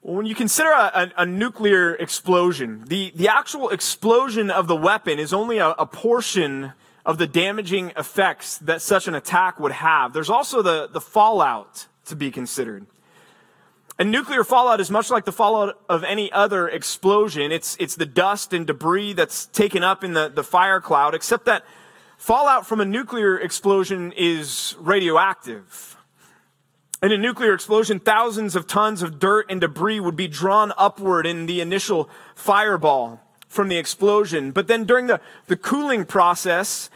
When you consider a, a, a, nuclear explosion, the, the actual explosion of the weapon is only a, a portion of the damaging effects that such an attack would have. There's also the, the fallout to be considered. And nuclear fallout is much like the fallout of any other explosion. It's, it's the dust and debris that's taken up in the, the fire cloud, except that fallout from a nuclear explosion is radioactive. In a nuclear explosion, thousands of tons of dirt and debris would be drawn upward in the initial fireball from the explosion. But then during the, the cooling process,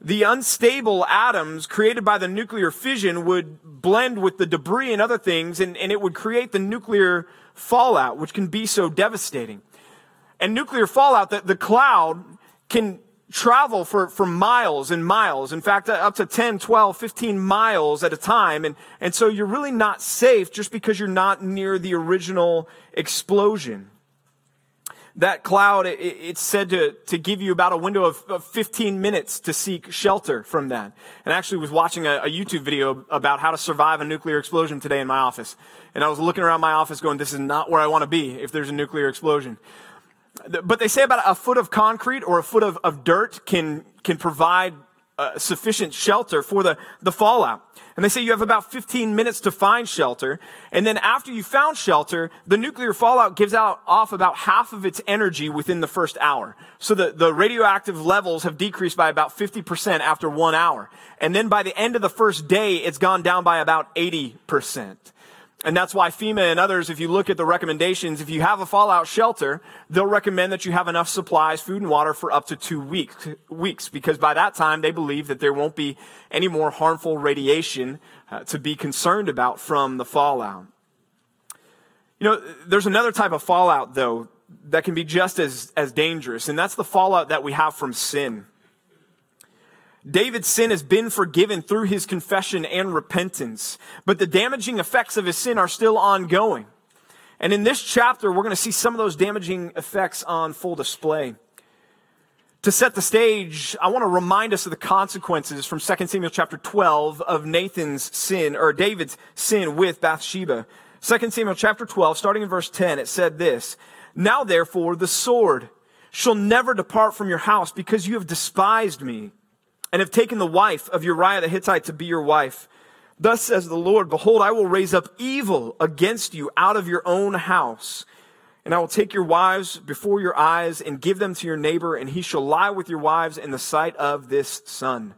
the unstable atoms created by the nuclear fission would blend with the debris and other things, and, and it would create the nuclear fallout, which can be so devastating. And nuclear fallout, the, the cloud can travel for, for miles and miles. In fact, up to 10, 12, 15 miles at a time. And, and so you're really not safe just because you're not near the original explosion. That cloud, it, it's said to, to give you about a window of, of 15 minutes to seek shelter from that. And actually was watching a, a YouTube video about how to survive a nuclear explosion today in my office. And I was looking around my office going, this is not where I want to be if there's a nuclear explosion. But they say about a foot of concrete or a foot of, of dirt can, can provide uh, sufficient shelter for the, the fallout. And they say you have about 15 minutes to find shelter. And then after you found shelter, the nuclear fallout gives out off about half of its energy within the first hour. So the, the radioactive levels have decreased by about 50% after one hour. And then by the end of the first day, it's gone down by about 80%. And that's why FEMA and others, if you look at the recommendations, if you have a fallout shelter, they'll recommend that you have enough supplies, food and water for up to two weeks, weeks, because by that time they believe that there won't be any more harmful radiation uh, to be concerned about from the fallout. You know, there's another type of fallout though that can be just as, as dangerous, and that's the fallout that we have from sin. David's sin has been forgiven through his confession and repentance, but the damaging effects of his sin are still ongoing. And in this chapter, we're going to see some of those damaging effects on full display. To set the stage, I want to remind us of the consequences from 2 Samuel chapter 12 of Nathan's sin, or David's sin with Bathsheba. 2 Samuel chapter 12, starting in verse 10, it said this, Now therefore the sword shall never depart from your house because you have despised me and have taken the wife of Uriah the Hittite to be your wife. Thus says the Lord, behold, I will raise up evil against you out of your own house. And I will take your wives before your eyes and give them to your neighbor, and he shall lie with your wives in the sight of this son.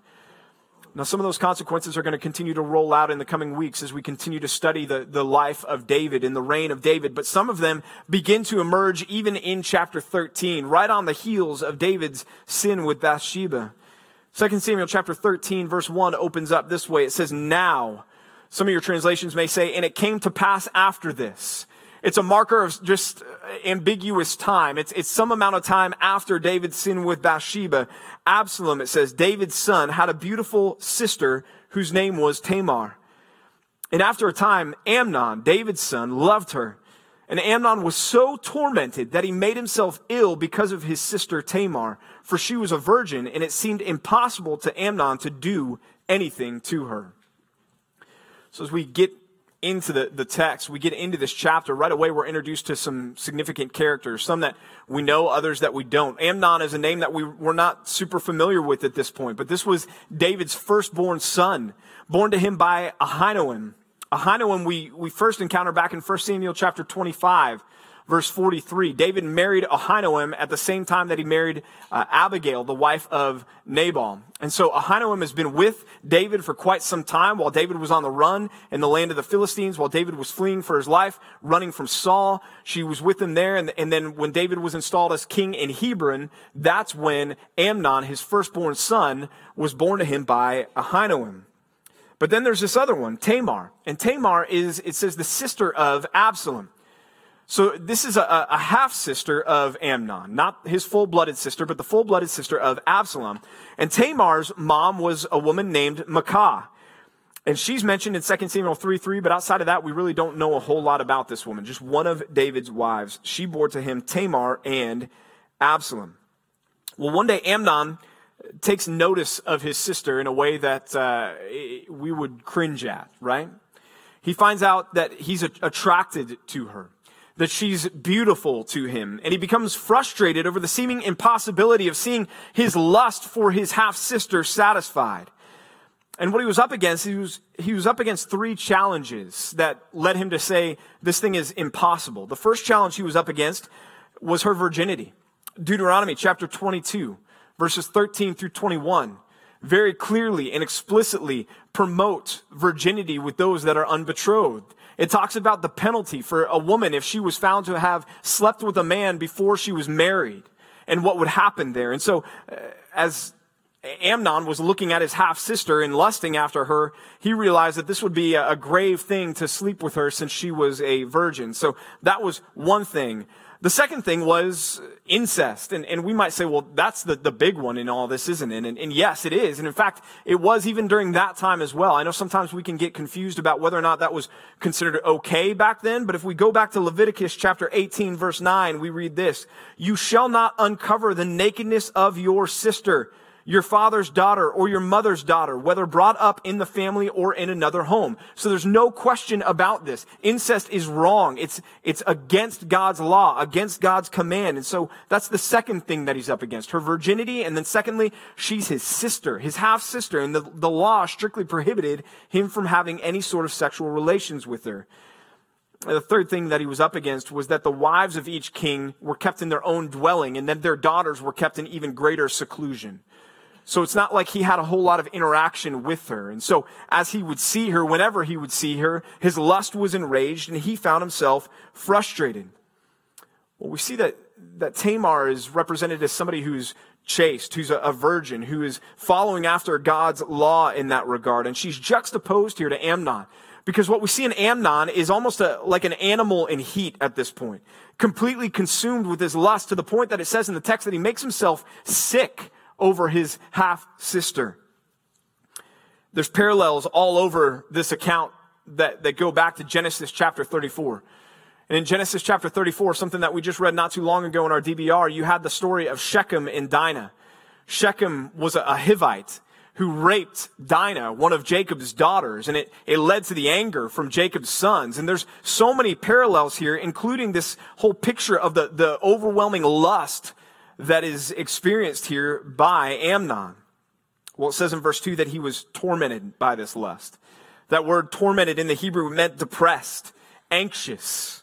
Now, some of those consequences are going to continue to roll out in the coming weeks as we continue to study the, the life of David and the reign of David, but some of them begin to emerge even in chapter 13, right on the heels of David's sin with Bathsheba. 2 Samuel chapter 13 verse 1 opens up this way. It says, now. Some of your translations may say, and it came to pass after this. It's a marker of just ambiguous time. It's, it's some amount of time after David's sin with Bathsheba. Absalom, it says, David's son had a beautiful sister whose name was Tamar. And after a time, Amnon, David's son, loved her. And Amnon was so tormented that he made himself ill because of his sister Tamar, for she was a virgin, and it seemed impossible to Amnon to do anything to her. So as we get into the, the text, we get into this chapter, right away we're introduced to some significant characters, some that we know, others that we don't. Amnon is a name that we, we're not super familiar with at this point, but this was David's firstborn son, born to him by Ahinoam. Ahinoam we, we first encounter back in 1 Samuel chapter 25, verse 43. David married Ahinoam at the same time that he married uh, Abigail, the wife of Nabal. And so Ahinoam has been with David for quite some time while David was on the run in the land of the Philistines, while David was fleeing for his life, running from Saul. She was with him there. And, and then when David was installed as king in Hebron, that's when Amnon, his firstborn son, was born to him by Ahinoam. But then there's this other one, Tamar. And Tamar is, it says, the sister of Absalom. So this is a, a half sister of Amnon, not his full blooded sister, but the full blooded sister of Absalom. And Tamar's mom was a woman named Maacah. And she's mentioned in 2 Samuel 3 3, but outside of that, we really don't know a whole lot about this woman. Just one of David's wives. She bore to him Tamar and Absalom. Well, one day Amnon takes notice of his sister in a way that uh, we would cringe at, right? He finds out that he's attracted to her. That she's beautiful to him. And he becomes frustrated over the seeming impossibility of seeing his lust for his half sister satisfied. And what he was up against, he was, he was up against three challenges that led him to say this thing is impossible. The first challenge he was up against was her virginity. Deuteronomy chapter 22, verses 13 through 21 very clearly and explicitly promote virginity with those that are unbetrothed. It talks about the penalty for a woman if she was found to have slept with a man before she was married and what would happen there. And so, uh, as Amnon was looking at his half sister and lusting after her, he realized that this would be a, grave thing to sleep with her since she was a virgin. So that was one thing. The second thing was incest. And, and we might say, well, that's the, the big one in all this, isn't it? And, and yes, it is. And in fact, it was even during that time as well. I know sometimes we can get confused about whether or not that was considered okay back then. But if we go back to Leviticus chapter 18 verse 9, we read this, you shall not uncover the nakedness of your sister your father's daughter or your mother's daughter, whether brought up in the family or in another home. So there's no question about this. Incest is wrong. It's, it's against God's law, against God's command. And so that's the second thing that he's up against. Her virginity. And then secondly, she's his sister, his half sister. And the, the law strictly prohibited him from having any sort of sexual relations with her. The third thing that he was up against was that the wives of each king were kept in their own dwelling and then their daughters were kept in even greater seclusion. So it's not like he had a whole lot of interaction with her. And so as he would see her, whenever he would see her, his lust was enraged and he found himself frustrated. Well, we see that, that Tamar is represented as somebody who's chaste, who's a, a, virgin, who is following after God's law in that regard. And she's juxtaposed here to Amnon. Because what we see in Amnon is almost a, like an animal in heat at this point, completely consumed with his lust to the point that it says in the text that he makes himself sick over his half sister. There's parallels all over this account that, that go back to Genesis chapter 34. And in Genesis chapter 34, something that we just read not too long ago in our DBR, you had the story of Shechem and Dinah. Shechem was a, a Hivite who raped Dinah, one of Jacob's daughters, and it, it led to the anger from Jacob's sons. And there's so many parallels here, including this whole picture of the, the overwhelming lust that is experienced here by Amnon. Well, it says in verse 2 that he was tormented by this lust. That word tormented in the Hebrew meant depressed, anxious,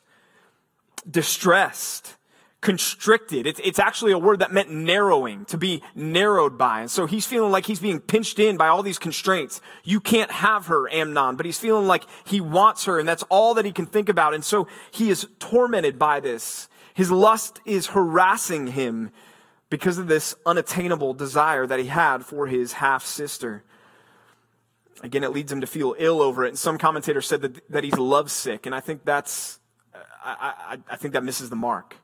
distressed, constricted. It's, it's actually a word that meant narrowing, to be narrowed by. And so he's feeling like he's being pinched in by all these constraints. You can't have her, Amnon, but he's feeling like he wants her and that's all that he can think about. And so he is tormented by this. His lust is harassing him because of this unattainable desire that he had for his half sister. Again, it leads him to feel ill over it. And some commentators said that, that he's lovesick. And I think that's, I, I, I think that misses the mark.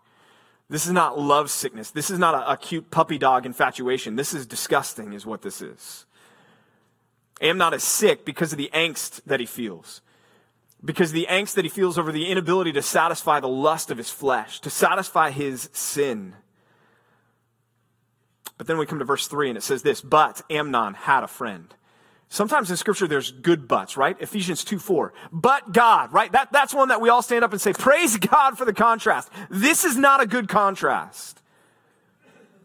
This is not love sickness. This is not a, a cute puppy dog infatuation. This is disgusting, is what this is. Amnon is sick because of the angst that he feels. Because the angst that he feels over the inability to satisfy the lust of his flesh, to satisfy his sin. But then we come to verse 3 and it says this, but Amnon had a friend. Sometimes in scripture there's good buts, right? Ephesians 2 4. But God, right? That, that's one that we all stand up and say, praise God for the contrast. This is not a good contrast.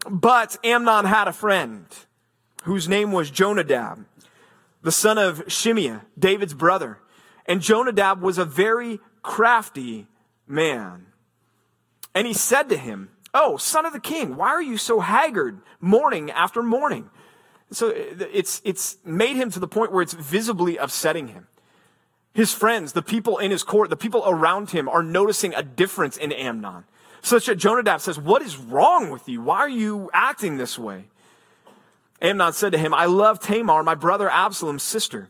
But Amnon had a friend whose name was Jonadab, the son of Shimeah, David's brother. And Jonadab was a very crafty man. And he said to him, Oh, son of the king, why are you so haggard morning after morning? So uh, it's, it's made him to the point where it's visibly upsetting him. His friends, the people in his court, the people around him are noticing a difference in Amnon. Such that Jonadab says, What is wrong with you? Why are you acting this way? Amnon said to him, I love Tamar, my brother Absalom's sister.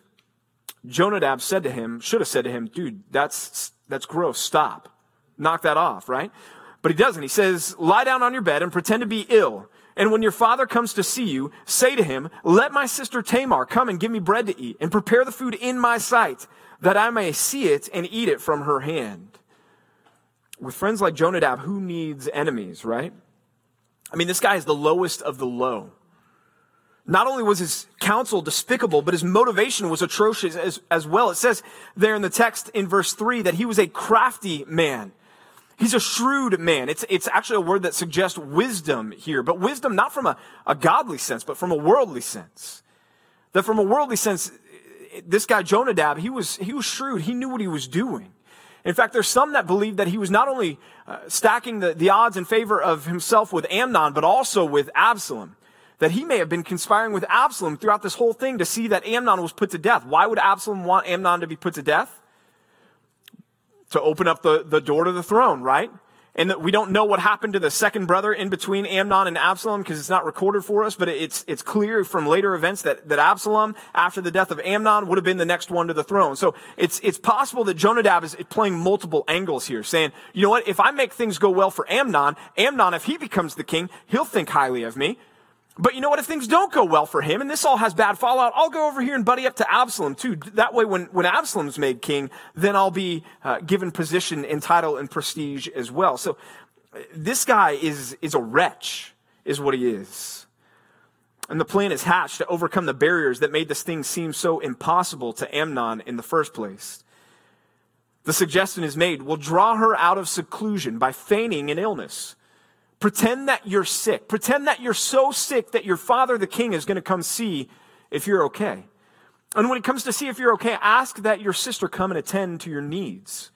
Jonadab said to him, should have said to him, dude, that's, that's gross. Stop. Knock that off, right? But he doesn't. He says, lie down on your bed and pretend to be ill. And when your father comes to see you, say to him, let my sister Tamar come and give me bread to eat and prepare the food in my sight that I may see it and eat it from her hand. With friends like Jonadab, who needs enemies, right? I mean, this guy is the lowest of the low. Not only was his counsel despicable, but his motivation was atrocious as, as well. It says there in the text in verse 3 that he was a crafty man. He's a shrewd man. It's, it's actually a word that suggests wisdom here, but wisdom not from a, a godly sense, but from a worldly sense. That from a worldly sense, this guy Jonadab, he was, he was shrewd. He knew what he was doing. In fact, there's some that believe that he was not only uh, stacking the, the odds in favor of himself with Amnon, but also with Absalom. That he may have been conspiring with Absalom throughout this whole thing to see that Amnon was put to death. Why would Absalom want Amnon to be put to death? To open up the, the door to the throne, right? And we don't know what happened to the second brother in between Amnon and Absalom because it's not recorded for us, but it's, it's clear from later events that, that Absalom, after the death of Amnon, would have been the next one to the throne. So it's, it's possible that Jonadab is playing multiple angles here, saying, you know what, if I make things go well for Amnon, Amnon, if he becomes the king, he'll think highly of me. But you know what? If things don't go well for him and this all has bad fallout, I'll go over here and buddy up to Absalom too. That way, when, when Absalom's made king, then I'll be uh, given position and title and prestige as well. So this guy is, is a wretch, is what he is. And the plan is hatched to overcome the barriers that made this thing seem so impossible to Amnon in the first place. The suggestion is made, we'll draw her out of seclusion by feigning an illness. Pretend that you're sick. Pretend that you're so sick that your father, the king, is going to come see if you're okay. And when he comes to see if you're okay, ask that your sister come and attend to your needs.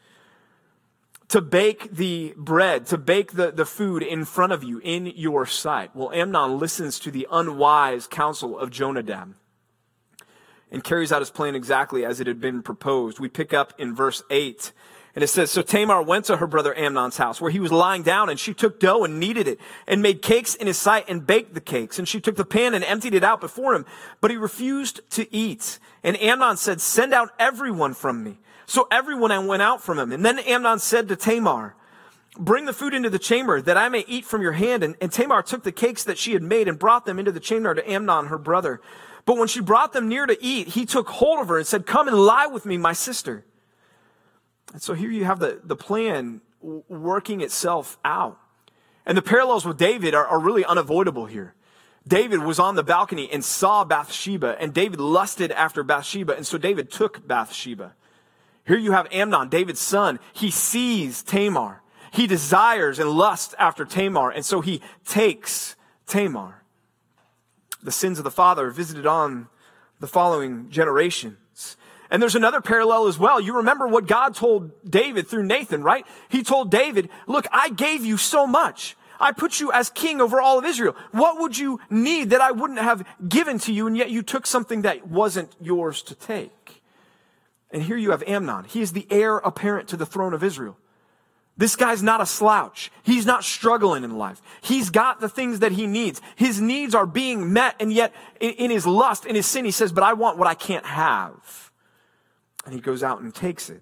To bake the bread, to bake the, the food in front of you, in your sight. Well, Amnon listens to the unwise counsel of Jonadab and carries out his plan exactly as it had been proposed. We pick up in verse 8 and it says, So Tamar went to her brother Amnon's house where he was lying down and she took dough and kneaded it and made cakes in his sight and baked the cakes. And she took the pan and emptied it out before him, but he refused to eat. And Amnon said, send out everyone from me. So everyone went out from him. And then Amnon said to Tamar, bring the food into the chamber that I may eat from your hand. And, and Tamar took the cakes that she had made and brought them into the chamber to Amnon, her brother. But when she brought them near to eat, he took hold of her and said, come and lie with me, my sister. And so here you have the, the plan working itself out. And the parallels with David are, are really unavoidable here. David was on the balcony and saw Bathsheba, and David lusted after Bathsheba, and so David took Bathsheba. Here you have Amnon, David's son. He sees Tamar. He desires and lusts after Tamar, and so he takes Tamar. The sins of the father visited on the following generation. And there's another parallel as well. You remember what God told David through Nathan, right? He told David, look, I gave you so much. I put you as king over all of Israel. What would you need that I wouldn't have given to you? And yet you took something that wasn't yours to take. And here you have Amnon. He is the heir apparent to the throne of Israel. This guy's not a slouch. He's not struggling in life. He's got the things that he needs. His needs are being met, and yet in, his lust, in his sin, he says, but I want what I can't have. And he goes out and takes it.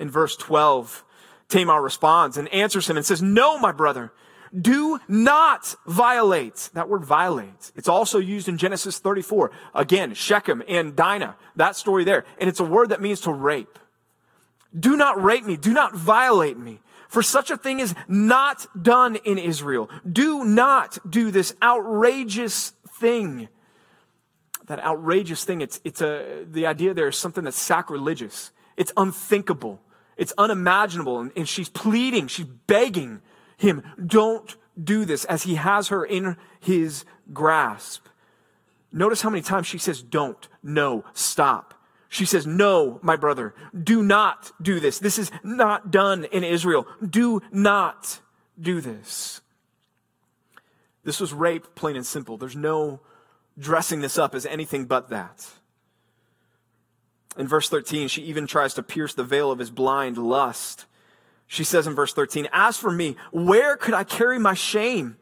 In verse 12, Tamar responds and answers him and says, No, my brother, do not violate. That word violate. It's also used in Genesis 34. Again, Shechem and Dinah, that story there. And it's a word that means to rape. Do not rape me. Do not violate me. For such a thing is not done in Israel. Do not do this outrageous thing that outrageous thing. It's, it's a, the idea there is something that's sacrilegious. It's unthinkable. It's unimaginable. And, and she's pleading, she's begging him, don't do this as he has her in his grasp. Notice how many times she says, don't, no, stop. She says, no, my brother, do not do this. This is not done in Israel. Do not do this. This was rape, plain and simple. There's no dressing this up as anything but that. In verse 13, she even tries to pierce the veil of his blind lust. She says in verse 13, As for me, where could I carry my shame?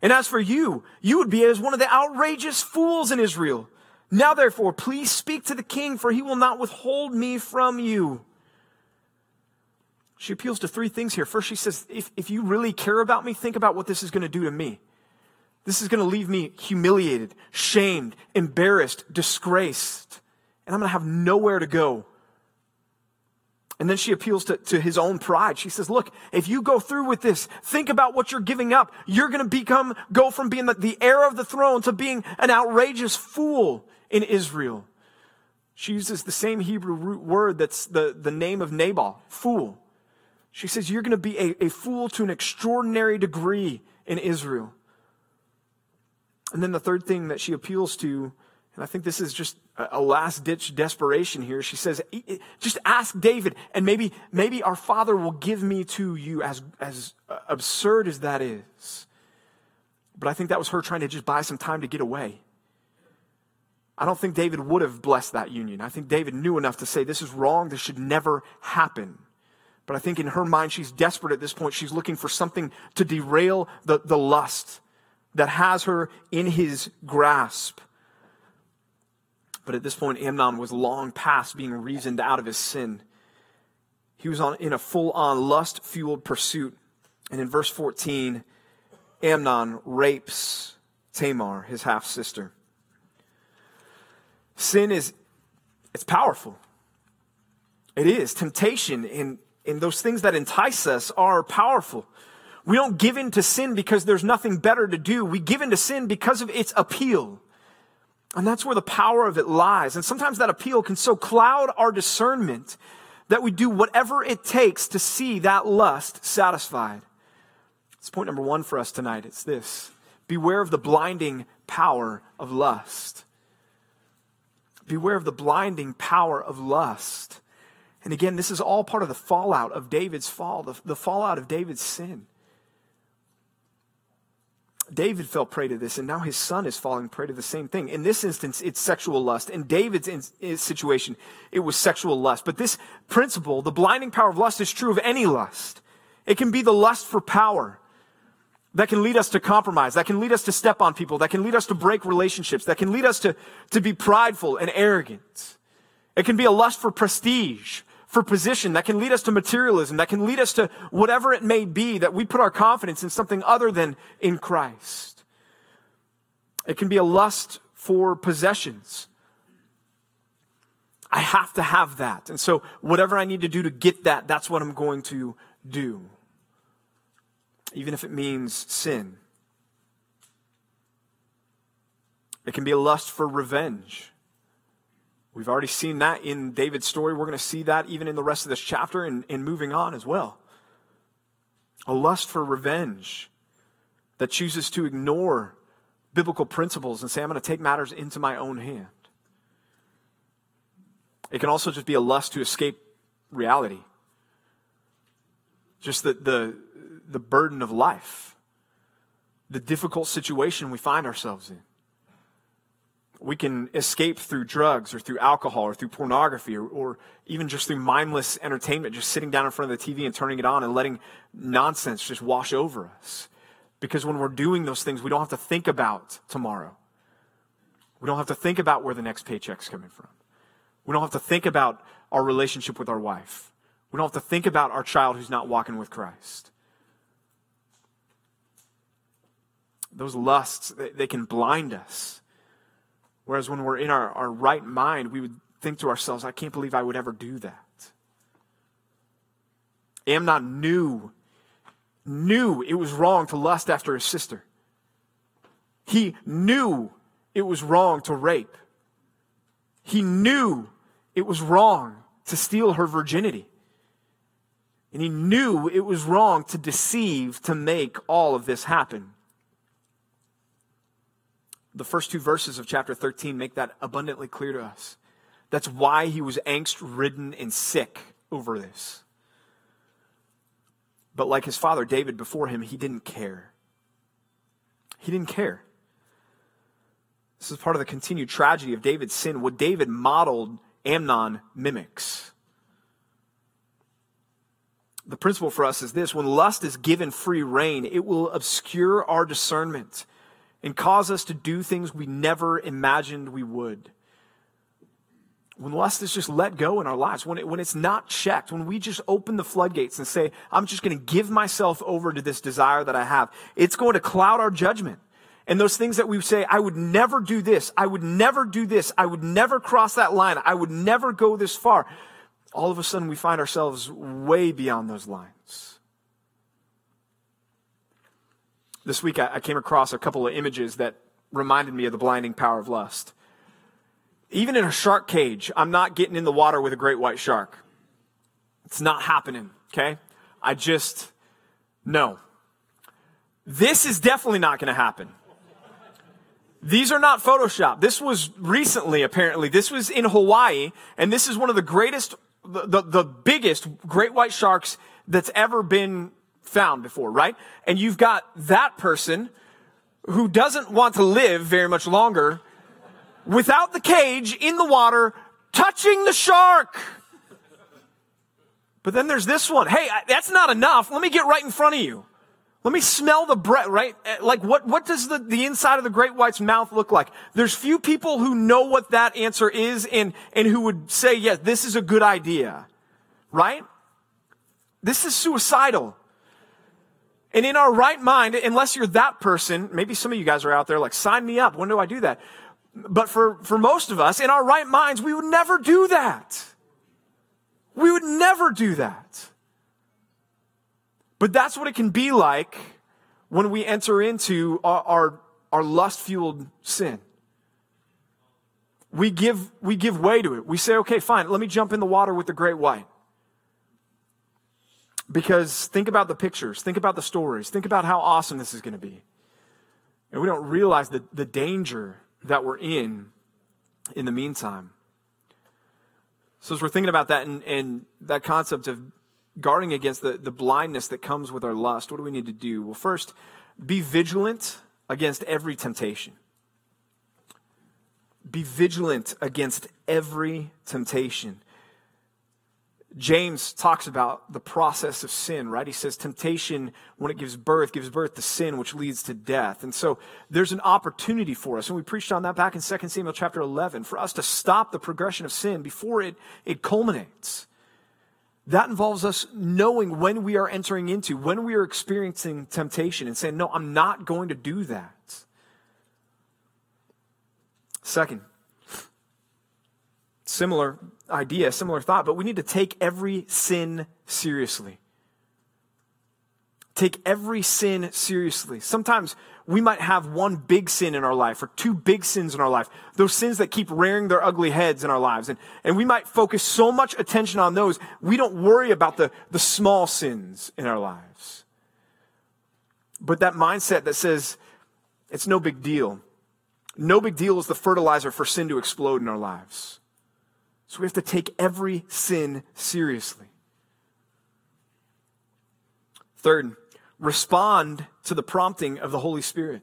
And as for you, you would be as one of the outrageous fools in Israel. Now therefore, please speak to the king, for he will not withhold me from you. She appeals to three things here. First, she says, if, if you really care about me, think about what this is going to do to me. This is going to leave me humiliated, shamed, embarrassed, disgraced, and I'm going to have nowhere to go. And then she appeals to, to his own pride. She says, look, if you go through with this, think about what you're giving up. You're going to become, go from being the, the heir of the throne to being an outrageous fool in Israel. She uses the same Hebrew root word that's the, the name of Nabal, fool. She says, You're going to be a, a fool to an extraordinary degree in Israel. And then the third thing that she appeals to, and I think this is just a last ditch desperation here. She says, just ask David, and maybe, maybe our father will give me to you, as, as uh, absurd as that is. But I think that was her trying to just buy some time to get away. I don't think David would have blessed that union. I think David knew enough to say, this is wrong, this should never happen. But I think in her mind, she's desperate at this point. She's looking for something to derail the, the lust that has her in his grasp. But at this point, Amnon was long past being reasoned out of his sin. He was on, in a full on lust fueled pursuit. And in verse 14, Amnon rapes Tamar, his half sister. Sin is, it's powerful. It is. Temptation and, and those things that entice us are powerful. We don't give in to sin because there's nothing better to do. We give in to sin because of its appeal. And that's where the power of it lies. And sometimes that appeal can so cloud our discernment that we do whatever it takes to see that lust satisfied. It's point number one for us tonight. It's this beware of the blinding power of lust. Beware of the blinding power of lust. And again, this is all part of the fallout of David's fall, the, the fallout of David's sin. David fell prey to this, and now his son is falling prey to the same thing. In this instance, it's sexual lust. In David's in, situation, it was sexual lust. But this principle, the blinding power of lust, is true of any lust. It can be the lust for power that can lead us to compromise, that can lead us to step on people, that can lead us to break relationships, that can lead us to, to be prideful and arrogant. It can be a lust for prestige, for position that can lead us to materialism, that can lead us to whatever it may be, that we put our confidence in something other than in Christ. It can be a lust for possessions. I have to have that. And so, whatever I need to do to get that, that's what I'm going to do. Even if it means sin. It can be a lust for revenge. We've already seen that in David's story. We're going to see that even in the rest of this chapter and, and moving on as well. A lust for revenge that chooses to ignore biblical principles and say, I'm going to take matters into my own hand. It can also just be a lust to escape reality. Just the, the, the burden of life, the difficult situation we find ourselves in. We can escape through drugs or through alcohol or through pornography or, or, even just through mindless entertainment, just sitting down in front of the TV and turning it on and letting nonsense just wash over us. Because when we're doing those things, we don't have to think about tomorrow. We don't have to think about where the next paycheck's coming from. We don't have to think about our relationship with our wife. We don't have to think about our child who's not walking with Christ. Those lusts, they, they can blind us Whereas when we're in our, our right mind, we would think to ourselves, I can't believe I would ever do that. Amnon knew, knew it was wrong to lust after his sister. He knew it was wrong to rape. He knew it was wrong to steal her virginity. And he knew it was wrong to deceive to make all of this happen. The first two verses of chapter 13 make that abundantly clear to us. That's why he was angst ridden and sick over this. But like his father David before him, he didn't care. He didn't care. This is part of the continued tragedy of David's sin. What David modeled, Amnon mimics. The principle for us is this when lust is given free rein, it will obscure our discernment and cause us to do things we never imagined we would. When lust is just let go in our lives, when, it, when it's not checked, when we just open the floodgates and say, I'm just going to give myself over to this desire that I have, it's going to cloud our judgment. And those things that we say, I would never do this, I would never do this, I would never cross that line, I would never go this far. All of a sudden, we find ourselves way beyond those lines. This week I, came across a couple of images that reminded me of the blinding power of lust. Even in a shark cage, I'm not getting in the water with a great white shark. It's not happening, okay? I just, no. This is definitely not going to happen. These are not Photoshop. This was recently, apparently. This was in Hawaii, and this is one of the greatest, the, the, the biggest great white sharks that's ever been found before, right? And you've got that person who doesn't want to live very much longer without the cage in the water touching the shark. But then there's this one. Hey, that's not enough. Let me get right in front of you. Let me smell the breath, right? Eh, like what, what does the, the inside of the great white's mouth look like? There's few people who know what that answer is and, and who would say, yes, this is a good idea. Right? This is suicidal. And in our right mind, unless you're that person, maybe some of you guys are out there like, sign me up. When do I do that? But for, for most of us, in our right minds, we would never do that. We would never do that. But that's what it can be like when we enter into our, our, our lust fueled sin. We give, we give way to it. We say, okay, fine, let me jump in the water with the great white. Because think about the pictures, think about the stories, think about how awesome this is going to be. And we don't realize the, the danger that we're in in the meantime. So, as we're thinking about that and, and that concept of guarding against the, the blindness that comes with our lust, what do we need to do? Well, first, be vigilant against every temptation. Be vigilant against every temptation. James talks about the process of sin, right? He says temptation, when it gives birth, gives birth to sin, which leads to death. And so there's an opportunity for us, and we preached on that back in 2 Samuel chapter 11, for us to stop the progression of sin before it, it culminates. That involves us knowing when we are entering into, when we are experiencing temptation and saying, no, I'm not going to do that. Second, similar idea, similar thought, but we need to take every sin seriously. Take every sin seriously. Sometimes we might have one big sin in our life or two big sins in our life. Those sins that keep rearing their ugly heads in our lives. And, and we might focus so much attention on those, we don't worry about the, the small sins in our lives. But that mindset that says, it's no big deal. No big deal is the fertilizer for sin to explode in our lives. So we have to take every sin seriously. Third, respond to the prompting of the Holy Spirit.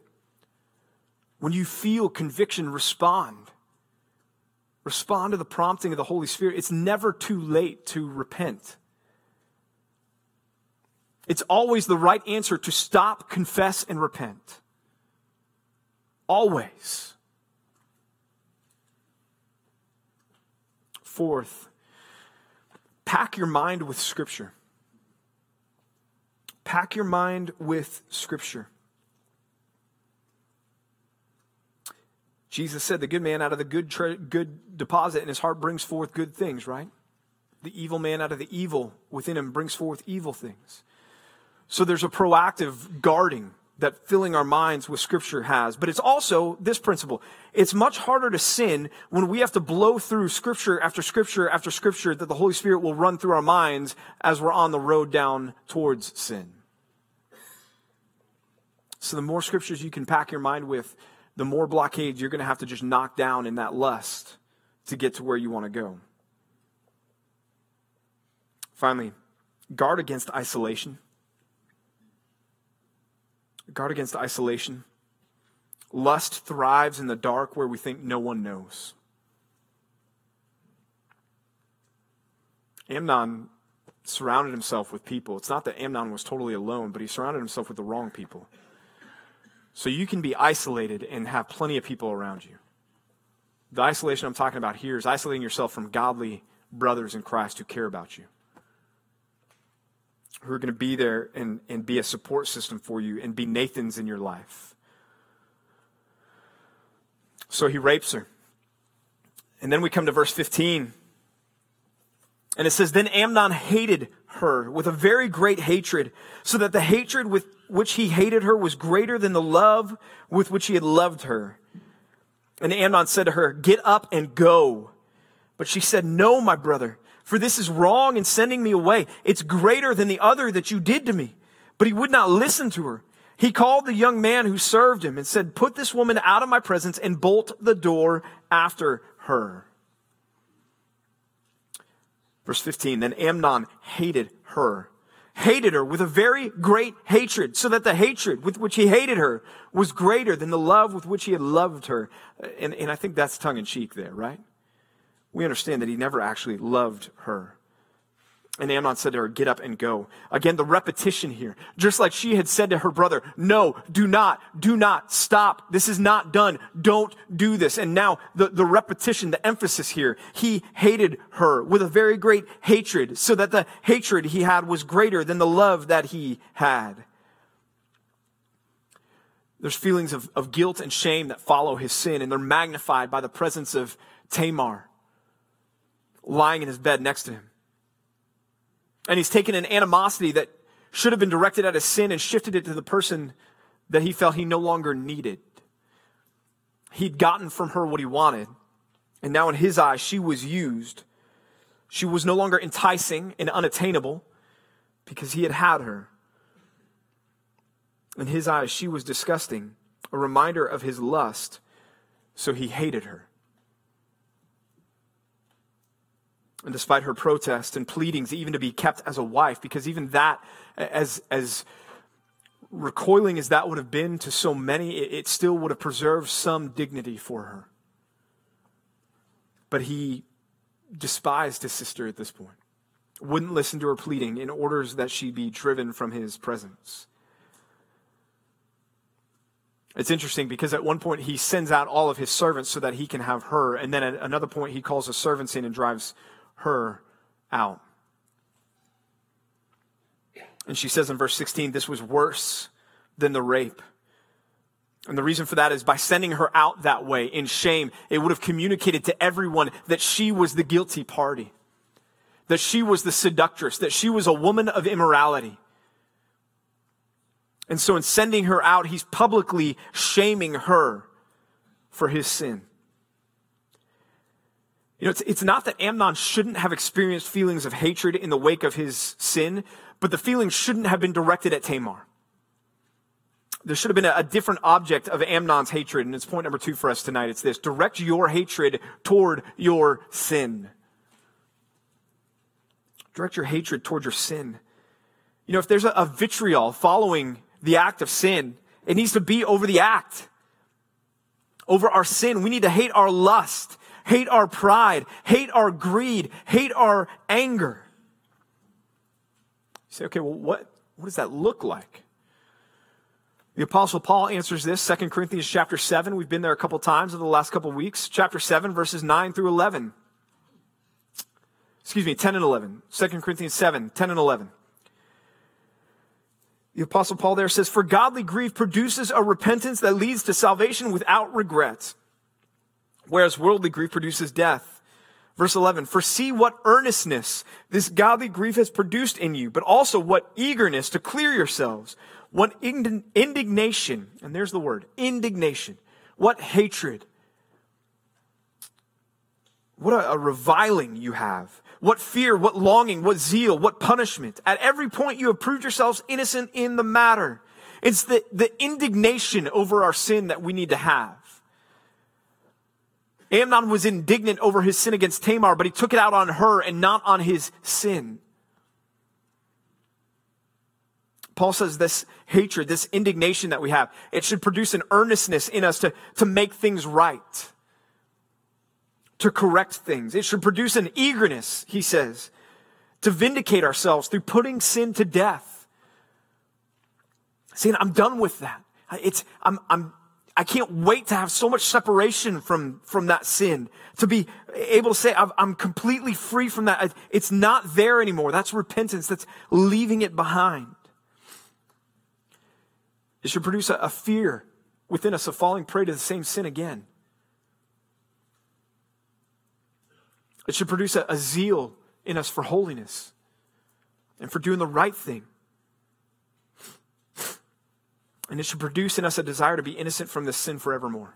When you feel conviction, respond. Respond to the prompting of the Holy Spirit. It's never too late to repent. It's always the right answer to stop, confess, and repent. Always. Fourth, pack your mind with Scripture. Pack your mind with Scripture. Jesus said, The good man out of the good, tre- good deposit in his heart brings forth good things, right? The evil man out of the evil within him brings forth evil things. So there's a proactive guarding that filling our minds with scripture has. But it's also this principle. It's much harder to sin when we have to blow through scripture after scripture after scripture that the Holy Spirit will run through our minds as we're on the road down towards sin. So the more scriptures you can pack your mind with, the more blockades you're going to have to just knock down in that lust to get to where you want to go. Finally, guard against isolation. Guard against isolation. Lust thrives in the dark where we think no one knows. Amnon surrounded himself with people. It's not that Amnon was totally alone, but he surrounded himself with the wrong people. So you can be isolated and have plenty of people around you. The isolation I'm talking about here is isolating yourself from godly brothers in Christ who care about you who are going to be there and, and be a support system for you and be Nathans in your life. So he rapes her. And then we come to verse 15. And it says, Then Amnon hated her with a very great hatred, so that the hatred with which he hated her was greater than the love with which he had loved her. And Amnon said to her, Get up and go. But she said, No, my brother. For this is wrong in sending me away. It's greater than the other that you did to me. But he would not listen to her. He called the young man who served him and said, Put this woman out of my presence and bolt the door after her. Verse 15 Then Amnon hated her, hated her with a very great hatred, so that the hatred with which he hated her was greater than the love with which he had loved her. And, and I think that's tongue in cheek there, right? We understand that he never actually loved her. And Amnon said to her, Get up and go. Again, the repetition here. Just like she had said to her brother, No, do not, do not, stop. This is not done. Don't do this. And now the, the repetition, the emphasis here. He hated her with a very great hatred, so that the hatred he had was greater than the love that he had. There's feelings of, of guilt and shame that follow his sin, and they're magnified by the presence of Tamar lying in his bed next to him. And he's taken an animosity that should have been directed at his sin and shifted it to the person that he felt he no longer needed. He'd gotten from her what he wanted. And now, in his eyes, she was used. She was no longer enticing and unattainable because he had had her. In his eyes, she was disgusting, a reminder of his lust, so he hated her. And despite her protests and pleadings, even to be kept as a wife, because even that, as, as recoiling as that would have been to so many, it, it still would have preserved some dignity for her. But he despised his sister at this point, wouldn't listen to her pleading in orders that she be driven from his presence. It's interesting because at one point he sends out all of his servants so that he can have her, and then at another point he calls the servants in and drives her out. And she says in verse 16, this was worse than the rape. And the reason for that is by sending her out that way in shame, it would have communicated to everyone that she was the guilty party, that she was the seductress, that she was a woman of immorality. And so in sending her out, he's publicly shaming her for his sin. You know, it's, it's not that Amnon shouldn't have experienced feelings of hatred in the wake of his sin, but the feelings shouldn't have been directed at Tamar. There should have been a, a different object of Amnon's hatred, and it's point number two for us tonight. It's this direct your hatred toward your sin. Direct your hatred toward your sin. You know, if there's a, a vitriol following the act of sin, it needs to be over the act, over our sin. We need to hate our lust hate our pride, hate our greed, hate our anger. You say, okay, well, what, what does that look like? The apostle Paul answers this, 2 Corinthians chapter 7. We've been there a couple times over the last couple weeks. Chapter 7, verses 9 through 11. Excuse me, 10 and 11. 2 Corinthians 7, 10 and 11. The apostle Paul there says, For godly grief produces a repentance that leads to salvation without regret whereas worldly grief produces death. Verse 11, for see what earnestness this godly grief has produced in you, but also what eagerness to clear yourselves, what indignation, and there's the word, indignation, what hatred, what a, reviling you have, what fear, what longing, what zeal, what punishment. At every point you have proved yourselves innocent in the matter. It's the, the indignation over our sin that we need to have. Amnon was indignant over his sin against Tamar, but he took it out on her and not on his sin. Paul says this hatred, this indignation that we have, it should produce an earnestness in us to, to make things right, to correct things. It should produce an eagerness, he says, to vindicate ourselves through putting sin to death. Saying, I'm done with that. It's, I'm, I'm, I can't wait to have so much separation from, from that sin, to be able to say, I'm completely free from that. It's not there anymore. That's repentance. That's leaving it behind. It should produce a, a fear within us of falling prey to the same sin again. It should produce a, a zeal in us for holiness and for doing the right thing. And it should produce in us a desire to be innocent from this sin forevermore.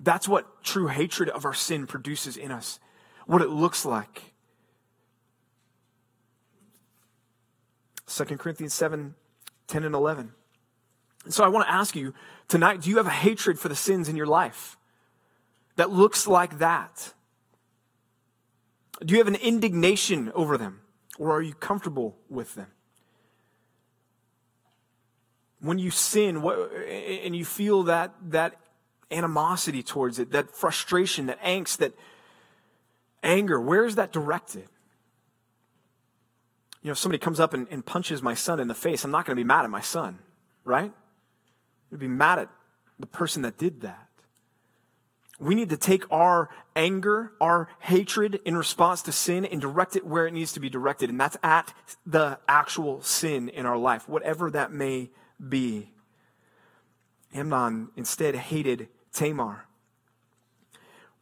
That's what true hatred of our sin produces in us, what it looks like. 2 Corinthians 7 10 and 11. And so I want to ask you tonight do you have a hatred for the sins in your life that looks like that? Do you have an indignation over them, or are you comfortable with them? When you sin what, and you feel that, that animosity towards it, that frustration, that angst, that anger, where is that directed? You know, if somebody comes up and, and punches my son in the face, I'm not going to be mad at my son, right? I'd be mad at the person that did that. We need to take our anger, our hatred in response to sin and direct it where it needs to be directed. And that's at the actual sin in our life, whatever that may be. Amnon instead hated Tamar.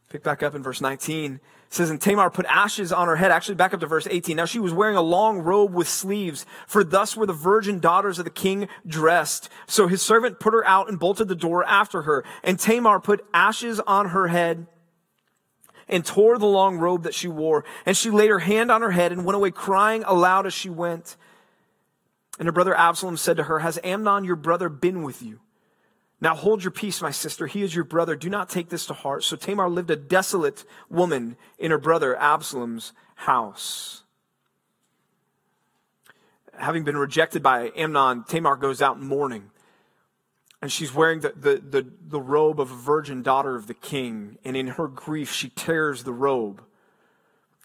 Pick back up in verse 19. It says, And Tamar put ashes on her head. Actually, back up to verse 18. Now she was wearing a long robe with sleeves, for thus were the virgin daughters of the king dressed. So his servant put her out and bolted the door after her. And Tamar put ashes on her head and tore the long robe that she wore. And she laid her hand on her head and went away crying aloud as she went. And her brother Absalom said to her, Has Amnon your brother been with you? Now hold your peace, my sister. He is your brother. Do not take this to heart. So Tamar lived a desolate woman in her brother Absalom's house. Having been rejected by Amnon, Tamar goes out in mourning. And she's wearing the, the, the, the robe of a virgin daughter of the king. And in her grief, she tears the robe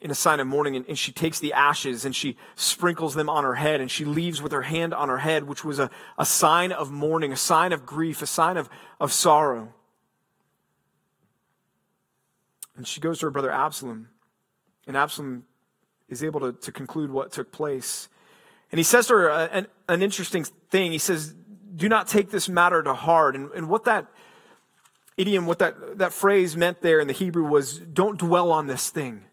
in a sign of mourning, and, and, she takes the ashes and she sprinkles them on her head, and she leaves with her hand on her head, which was a, a sign of mourning, a sign of grief, a sign of, of sorrow. And she goes to her brother Absalom, and Absalom is able to, to conclude what took place. And he says to her uh, an, an interesting thing. He says, Do not take this matter to heart. And, and what that idiom, what that, that phrase meant there in the Hebrew was, Don't dwell on this thing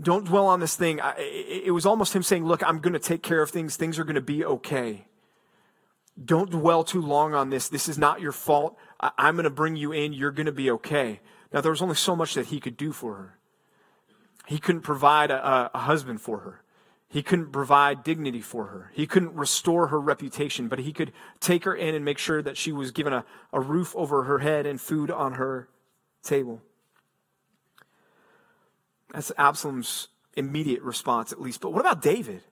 don't dwell on this thing. it was almost him saying, Look, I'm going to take care of things. Things are going to be okay. Don't dwell too long on this. This is not your fault. I'm going to bring you in. You're going to be okay. Now, there was only so much that he could do for her. He couldn't provide a, a husband for her. He couldn't provide dignity for her. He couldn't restore her reputation, but he could take her in and make sure that she was given a, a roof over her head and food on her table. That's Absalom's immediate response, at least. But what about David?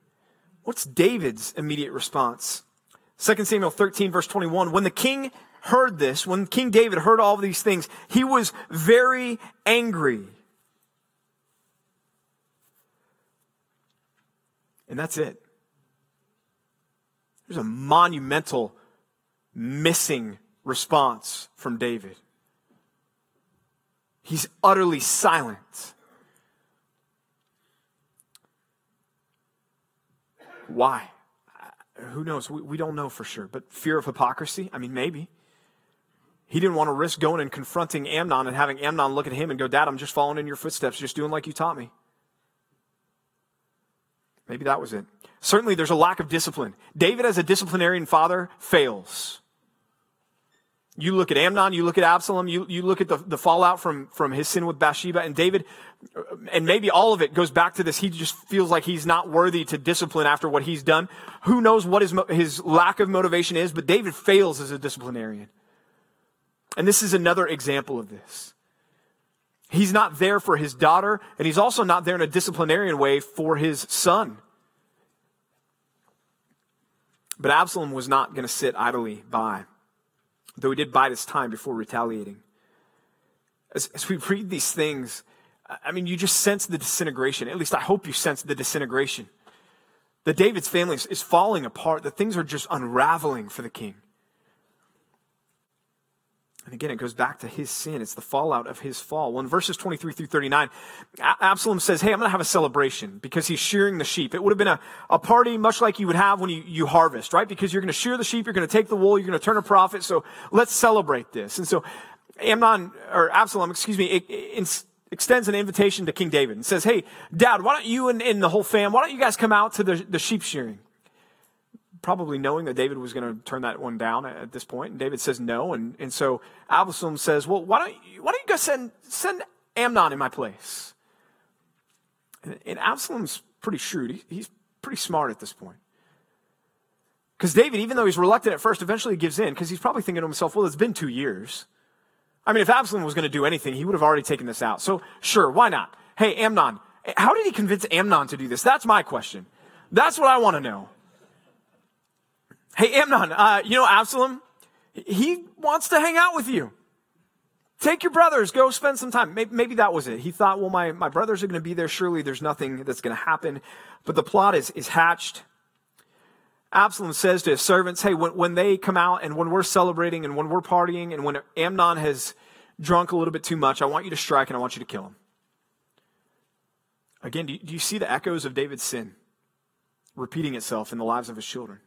What's David's immediate response? 2 Samuel 13, verse 21. When the king heard this, when King David heard all these things, he was very angry. And that's it. There's a monumental missing response from David. He's utterly silent. Why? Uh, who knows? We, we don't know for sure. But fear of hypocrisy? I mean, maybe. He didn't want to risk going and confronting Amnon and having Amnon look at him and go, Dad, I'm just following in your footsteps, just doing like you taught me. Maybe that was it. Certainly, there's a lack of discipline. David, as a disciplinarian father, fails. You look at Amnon, you look at Absalom, you, you look at the, the fallout from, from his sin with Bathsheba and David, and maybe all of it goes back to this. He just feels like he's not worthy to discipline after what he's done. Who knows what his, his lack of motivation is, but David fails as a disciplinarian. And this is another example of this. He's not there for his daughter, and he's also not there in a disciplinarian way for his son. But Absalom was not going to sit idly by though he did bide his time before retaliating. As, as, we read these things, I mean, you just sense the disintegration. At least I hope you sense the disintegration. The David's family is, is falling apart, The things are just unraveling for the king. And again, it goes back to his sin. It's the fallout of his fall. Well, in verses 23 through 39, Absalom says, Hey, I'm going to have a celebration because he's shearing the sheep. It would have been a, a party much like you would have when you, you harvest, right? Because you're going to shear the sheep, you're going to take the wool, you're going to turn a profit. So let's celebrate this. And so Amnon, or Absalom, excuse me, it, it extends an invitation to King David and says, Hey, dad, why don't you and, and the whole fam, why don't you guys come out to the, the sheep shearing? Probably knowing that David was going to turn that one down at, this point. And David says no. And, and so Absalom says, well, why don't you, why don't you go send, send Amnon in my place? And, and Absalom's pretty shrewd. He, he's pretty smart at this point. Because David, even though he's reluctant at first, eventually gives in because he's probably thinking to himself, well, it's been two years. I mean, if Absalom was going to do anything, he would have already taken this out. So, sure, why not? Hey, Amnon, how did he convince Amnon to do this? That's my question. That's what I want to know. Hey, Amnon, uh, you know Absalom? He wants to hang out with you. Take your brothers, go spend some time. Maybe, maybe that was it. He thought, well, my, my brothers are going to be there. Surely there's nothing that's going to happen. But the plot is, is hatched. Absalom says to his servants, hey, when, when they come out and when we're celebrating and when we're partying and when Amnon has drunk a little bit too much, I want you to strike and I want you to kill him. Again, do you, do you see the echoes of David's sin repeating itself in the lives of his children?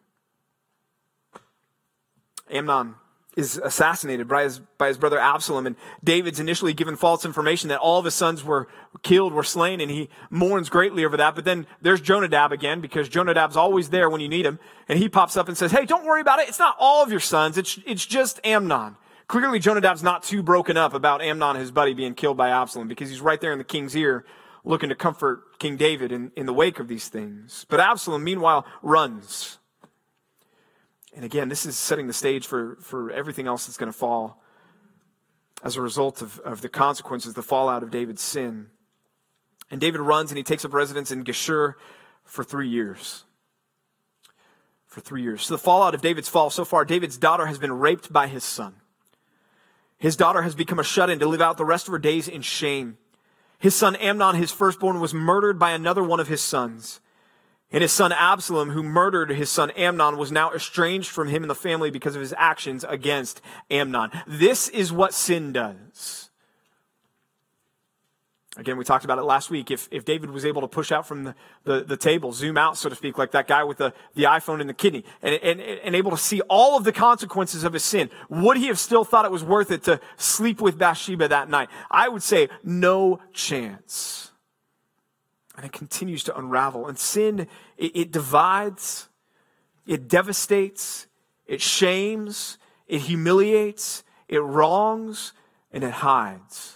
Amnon is assassinated by his, by his brother Absalom. And David's initially given false information that all of his sons were killed, were slain, and he mourns greatly over that. But then there's Jonadab again, because Jonadab's always there when you need him. And he pops up and says, Hey, don't worry about it. It's not all of your sons. It's, it's just Amnon. Clearly, Jonadab's not too broken up about Amnon, his buddy, being killed by Absalom, because he's right there in the king's ear looking to comfort King David in, in the wake of these things. But Absalom, meanwhile, runs. And again, this is setting the stage for, for everything else that's going to fall as a result of, of the consequences, the fallout of David's sin. And David runs and he takes up residence in Geshur for three years. For three years. So the fallout of David's fall so far, David's daughter has been raped by his son. His daughter has become a shut in to live out the rest of her days in shame. His son Amnon, his firstborn, was murdered by another one of his sons. And his son Absalom, who murdered his son Amnon, was now estranged from him and the family because of his actions against Amnon. This is what sin does. Again, we talked about it last week. If, if David was able to push out from the, the, the, table, zoom out, so to speak, like that guy with the, the iPhone and the kidney, and, and, and able to see all of the consequences of his sin, would he have still thought it was worth it to sleep with Bathsheba that night? I would say no chance and it continues to unravel. And sin, it, it divides, it devastates, it shames, it humiliates, it wrongs, and it hides.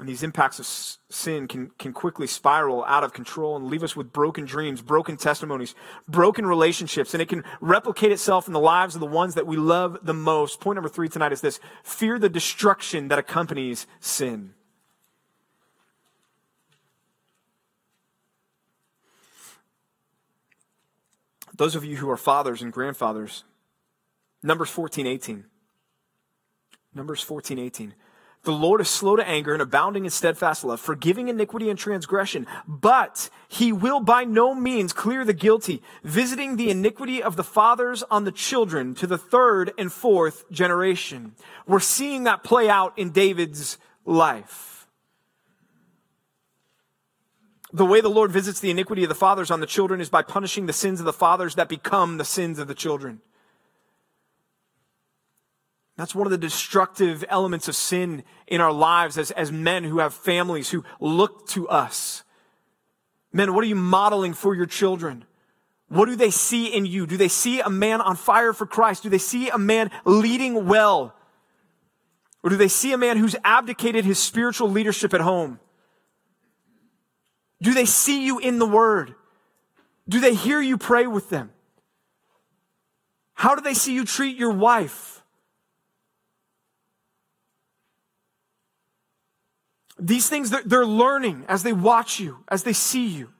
And these impacts of sin can, can quickly spiral out of control and leave us with broken dreams, broken testimonies, broken relationships, and it can replicate itself in the lives of the ones that we love the most. Point number three tonight is this fear the destruction that accompanies sin. Those of you who are fathers and grandfathers, Numbers 14, 18. Numbers 14, 18. The Lord is slow to anger and abounding in steadfast love, forgiving iniquity and transgression, but he will by no means clear the guilty, visiting the iniquity of the fathers on the children to the third and fourth generation. We're seeing that play out in David's life. The way the Lord visits the iniquity of the fathers on the children is by punishing the sins of the fathers that become the sins of the children. That's one of the destructive elements of sin in our lives as, as men who have families who look to us. Men, what are you modeling for your children? What do they see in you? Do they see a man on fire for Christ? Do they see a man leading well? Or do they see a man who's abdicated his spiritual leadership at home? Do they see you in the Word? Do they hear you pray with them? How do they see you treat your wife? These things they're learning as they watch you, as they see you.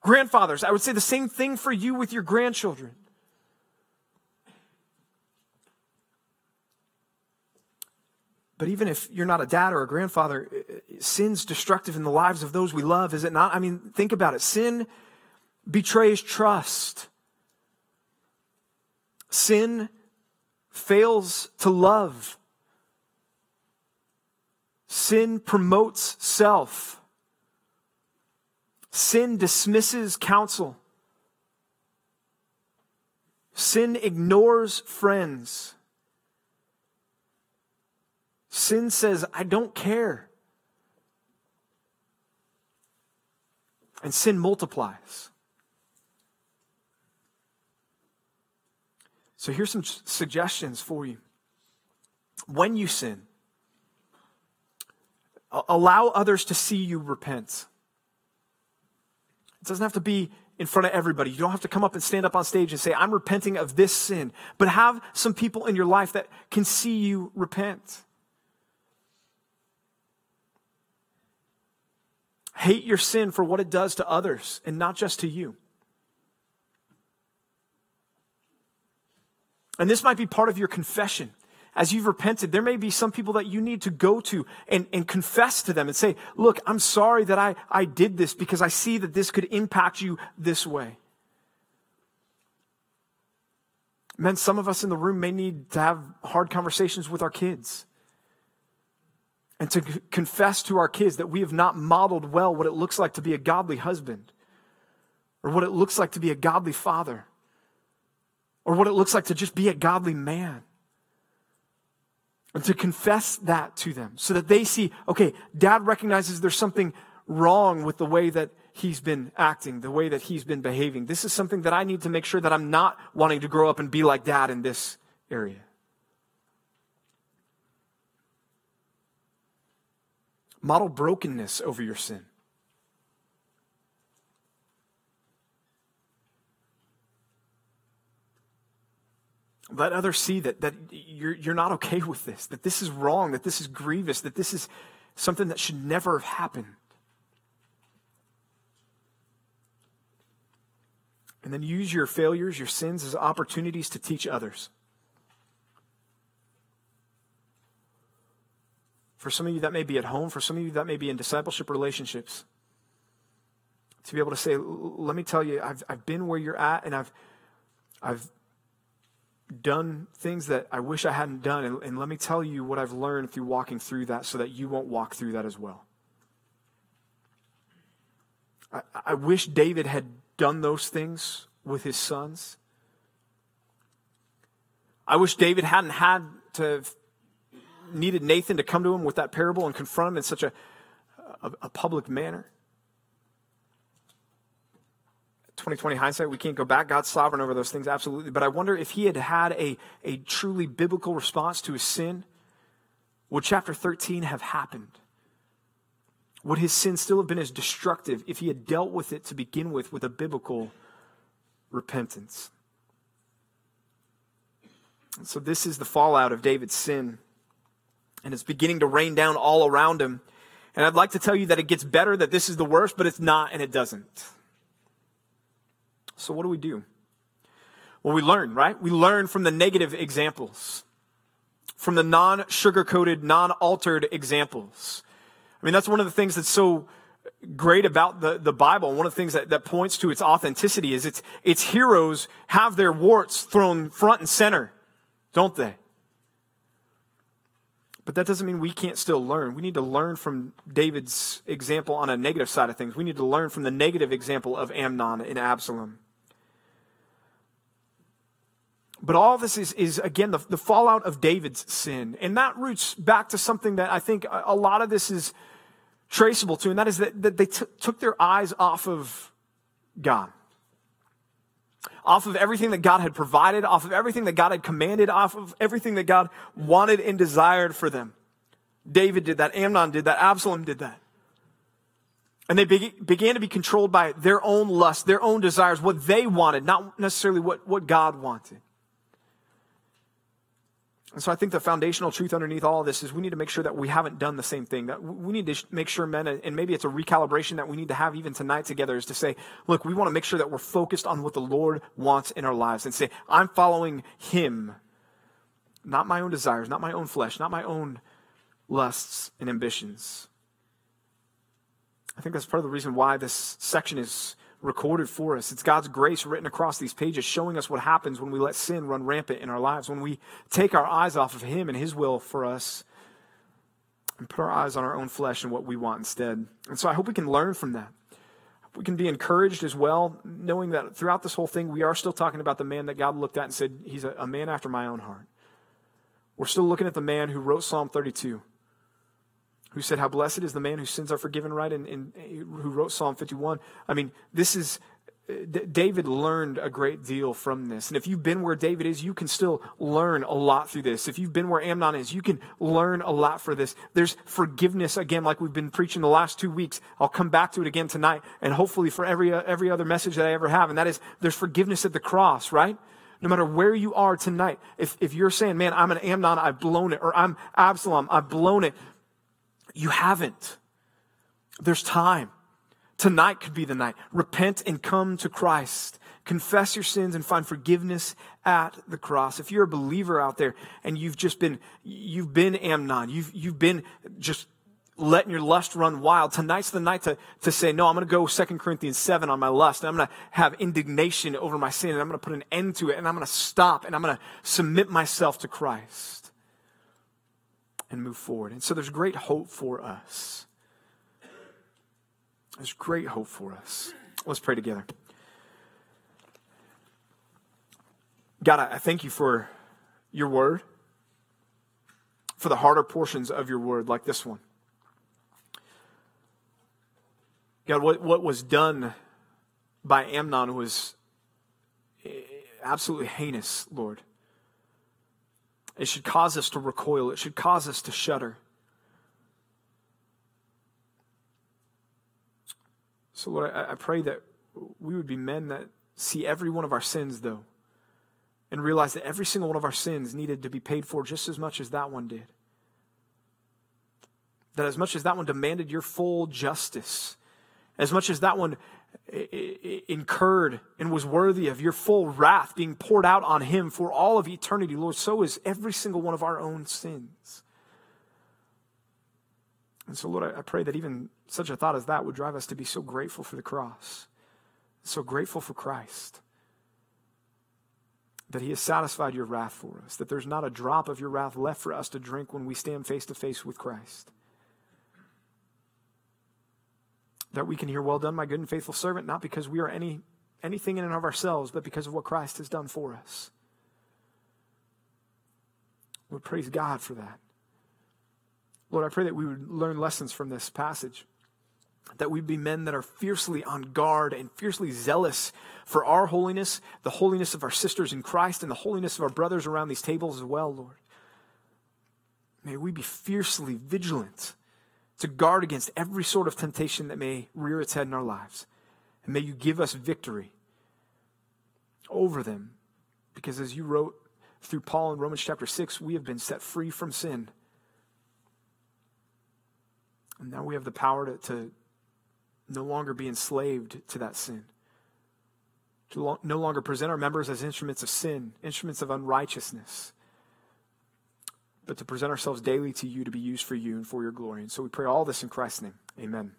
Grandfathers, I would say the same thing for you with your grandchildren. But even if you're not a dad or a grandfather, sin's destructive in the lives of those we love, is it not? I mean, think about it. Sin betrays trust. Sin fails to love. Sin promotes self. Sin dismisses counsel. Sin ignores friends. Sin says, I don't care. And sin multiplies. So here's some suggestions for you. When you sin, allow others to see you repent. It doesn't have to be in front of everybody. You don't have to come up and stand up on stage and say, I'm repenting of this sin. But have some people in your life that can see you repent. Hate your sin for what it does to others and not just to you. And this might be part of your confession. As you've repented, there may be some people that you need to go to and, and confess to them and say, Look, I'm sorry that I, I did this because I see that this could impact you this way. Men, some of us in the room may need to have hard conversations with our kids and to c- confess to our kids that we have not modeled well what it looks like to be a godly husband or what it looks like to be a godly father or what it looks like to just be a godly man. And to confess that to them so that they see, okay, dad recognizes there's something wrong with the way that he's been acting, the way that he's been behaving. This is something that I need to make sure that I'm not wanting to grow up and be like dad in this area. Model brokenness over your sin. Let others see that, that you're, you're not okay with this, that this is wrong, that this is grievous, that this is something that should never have happened. And then use your failures, your sins, as opportunities to teach others. For some of you, that may be at home. For some of you, that may be in discipleship relationships. To be able to say, let me tell you, I've, I've been where you're at, and I've, I've done things that I wish I hadn't done. And, and let me tell you what I've learned through walking through that so that you won't walk through that as well. I, I wish David had done those things with his sons. I wish David hadn't had to needed Nathan to come to him with that parable and confront him in such a, a, a public manner. 2020 hindsight, we can't go back. God's sovereign over those things, absolutely. But I wonder if he had had a, a truly biblical response to his sin, would chapter 13 have happened? Would his sin still have been as destructive if he had dealt with it to begin with with a biblical repentance? So, this is the fallout of David's sin and it's beginning to rain down all around him. And I'd like to tell you that it gets better, that this is the worst, but it's not, and it doesn't. So, what do we do? Well, we learn, right? We learn from the negative examples, from the non sugar coated, non altered examples. I mean, that's one of the things that's so great about the, the Bible. One of the things that, that points to its authenticity is its, its heroes have their warts thrown front and center, don't they? But that doesn't mean we can't still learn. We need to learn from David's example on a negative side of things. We need to learn from the negative example of Amnon and Absalom. But all this is, is again, the, the fallout of David's sin. And that roots back to something that I think a, lot of this is traceable to, and that is that, that they t- took their eyes off of God off of everything that God had provided, off of everything that God had commanded, off of everything that God wanted and desired for them. David did that, Amnon did that, Absalom did that. And they began to be controlled by their own lust, their own desires, what they wanted, not necessarily what, what God wanted. And so I think the foundational truth underneath all of this is we need to make sure that we haven't done the same thing. That we need to make sure, men, and maybe it's a recalibration that we need to have even tonight together, is to say, look, we want to make sure that we're focused on what the Lord wants in our lives and say, I'm following Him, not my own desires, not my own flesh, not my own lusts and ambitions. I think that's part of the reason why this section is recorded for us. It's God's grace written across these pages, showing us what happens when we let sin run rampant in our lives, when we take our eyes off of Him and His will for us and put our eyes on our own flesh and what we want instead. And so I hope we can learn from that. We can be encouraged as well, knowing that throughout this whole thing, we are still talking about the man that God looked at and said, He's a, a man after my own heart. We're still looking at the man who wrote Psalm 32 who said, How blessed is the man whose sins are forgiven, right? And, and, who wrote Psalm 51. I mean, this is D- David learned a great deal from this. And if you've been where David is, you can still learn a lot through this. If you've been where Amnon is, you can learn a lot for this. There's forgiveness, again, like we've been preaching the last two weeks. I'll come back to it again tonight and hopefully for every, uh, every other message that I ever have. And that is there's forgiveness at the cross, right? No matter where you are tonight, if, if you're saying, man, I'm an Amnon, I've blown it, or I'm Absalom, I've blown it, you haven't. There's time. Tonight could be the night. Repent and come to Christ. Confess your sins and find forgiveness at the cross. If you're a believer out there and you've just been, you've been Amnon, you've, you've been just letting your lust run wild. Tonight's the night to, to say, no, I'm going to go 2 Corinthians 7 on my lust. And I'm going to have indignation over my sin and I'm going to put an end to it and I'm going to stop and I'm going to submit myself to Christ and move forward. And so there's great hope for us. There's great hope for us. Let's pray together. God, I thank you for your word, for the harder portions of your word, like this one. God, what, what was done by Amnon was eh, absolutely heinous, Lord. It should cause us to recoil, it should cause us to shudder. So, Lord, I, I pray that we would be men that see every one of our sins, though, and realize that every single one of our sins needed to be paid for just as much as that one did. That as much as that one demanded your full justice, as much as that one incurred and was worthy of your full wrath being poured out on him for all of eternity, Lord, so is every single one of our own sins. And so, Lord, I pray that even such a thought as that would drive us to be so grateful for the cross, so grateful for Christ, that He has satisfied your wrath for us, that there's not a drop of your wrath left for us to drink when we stand face to face with Christ. That we can hear, Well done, my good and faithful servant, not because we are any, anything in and of ourselves, but because of what Christ has done for us. We praise God for that. Lord, I pray that we would learn lessons from this passage. That we'd be men that are fiercely on guard and fiercely zealous for our holiness, the holiness of our sisters in Christ, and the holiness of our brothers around these tables as well, Lord. May we be fiercely vigilant to guard against every sort of temptation that may rear its head in our lives. And may you give us victory over them. Because as you wrote through Paul in Romans chapter 6, we have been set free from sin. And now we have the power to, to no longer be enslaved to that sin. To lo- no longer present our members as instruments of sin, instruments of unrighteousness, but to present ourselves daily to you to be used for you and for your glory. And so we pray all this in Christ's name. Amen.